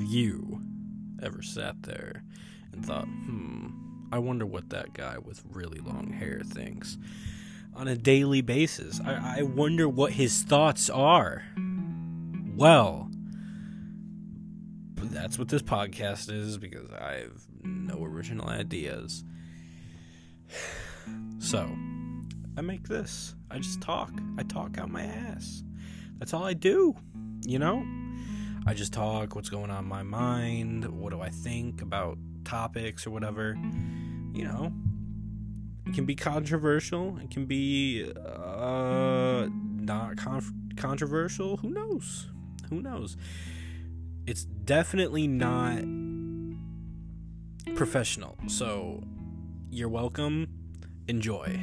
you ever sat there and thought, hmm, I wonder what that guy with really long hair thinks on a daily basis? I, I wonder what his thoughts are. Well, that's what this podcast is because I have no original ideas. So, I make this. I just talk. I talk out my ass. That's all I do, you know? I just talk what's going on in my mind, what do I think about topics or whatever. You know, it can be controversial, it can be uh, not con- controversial. Who knows? Who knows? It's definitely not professional. So, you're welcome. Enjoy.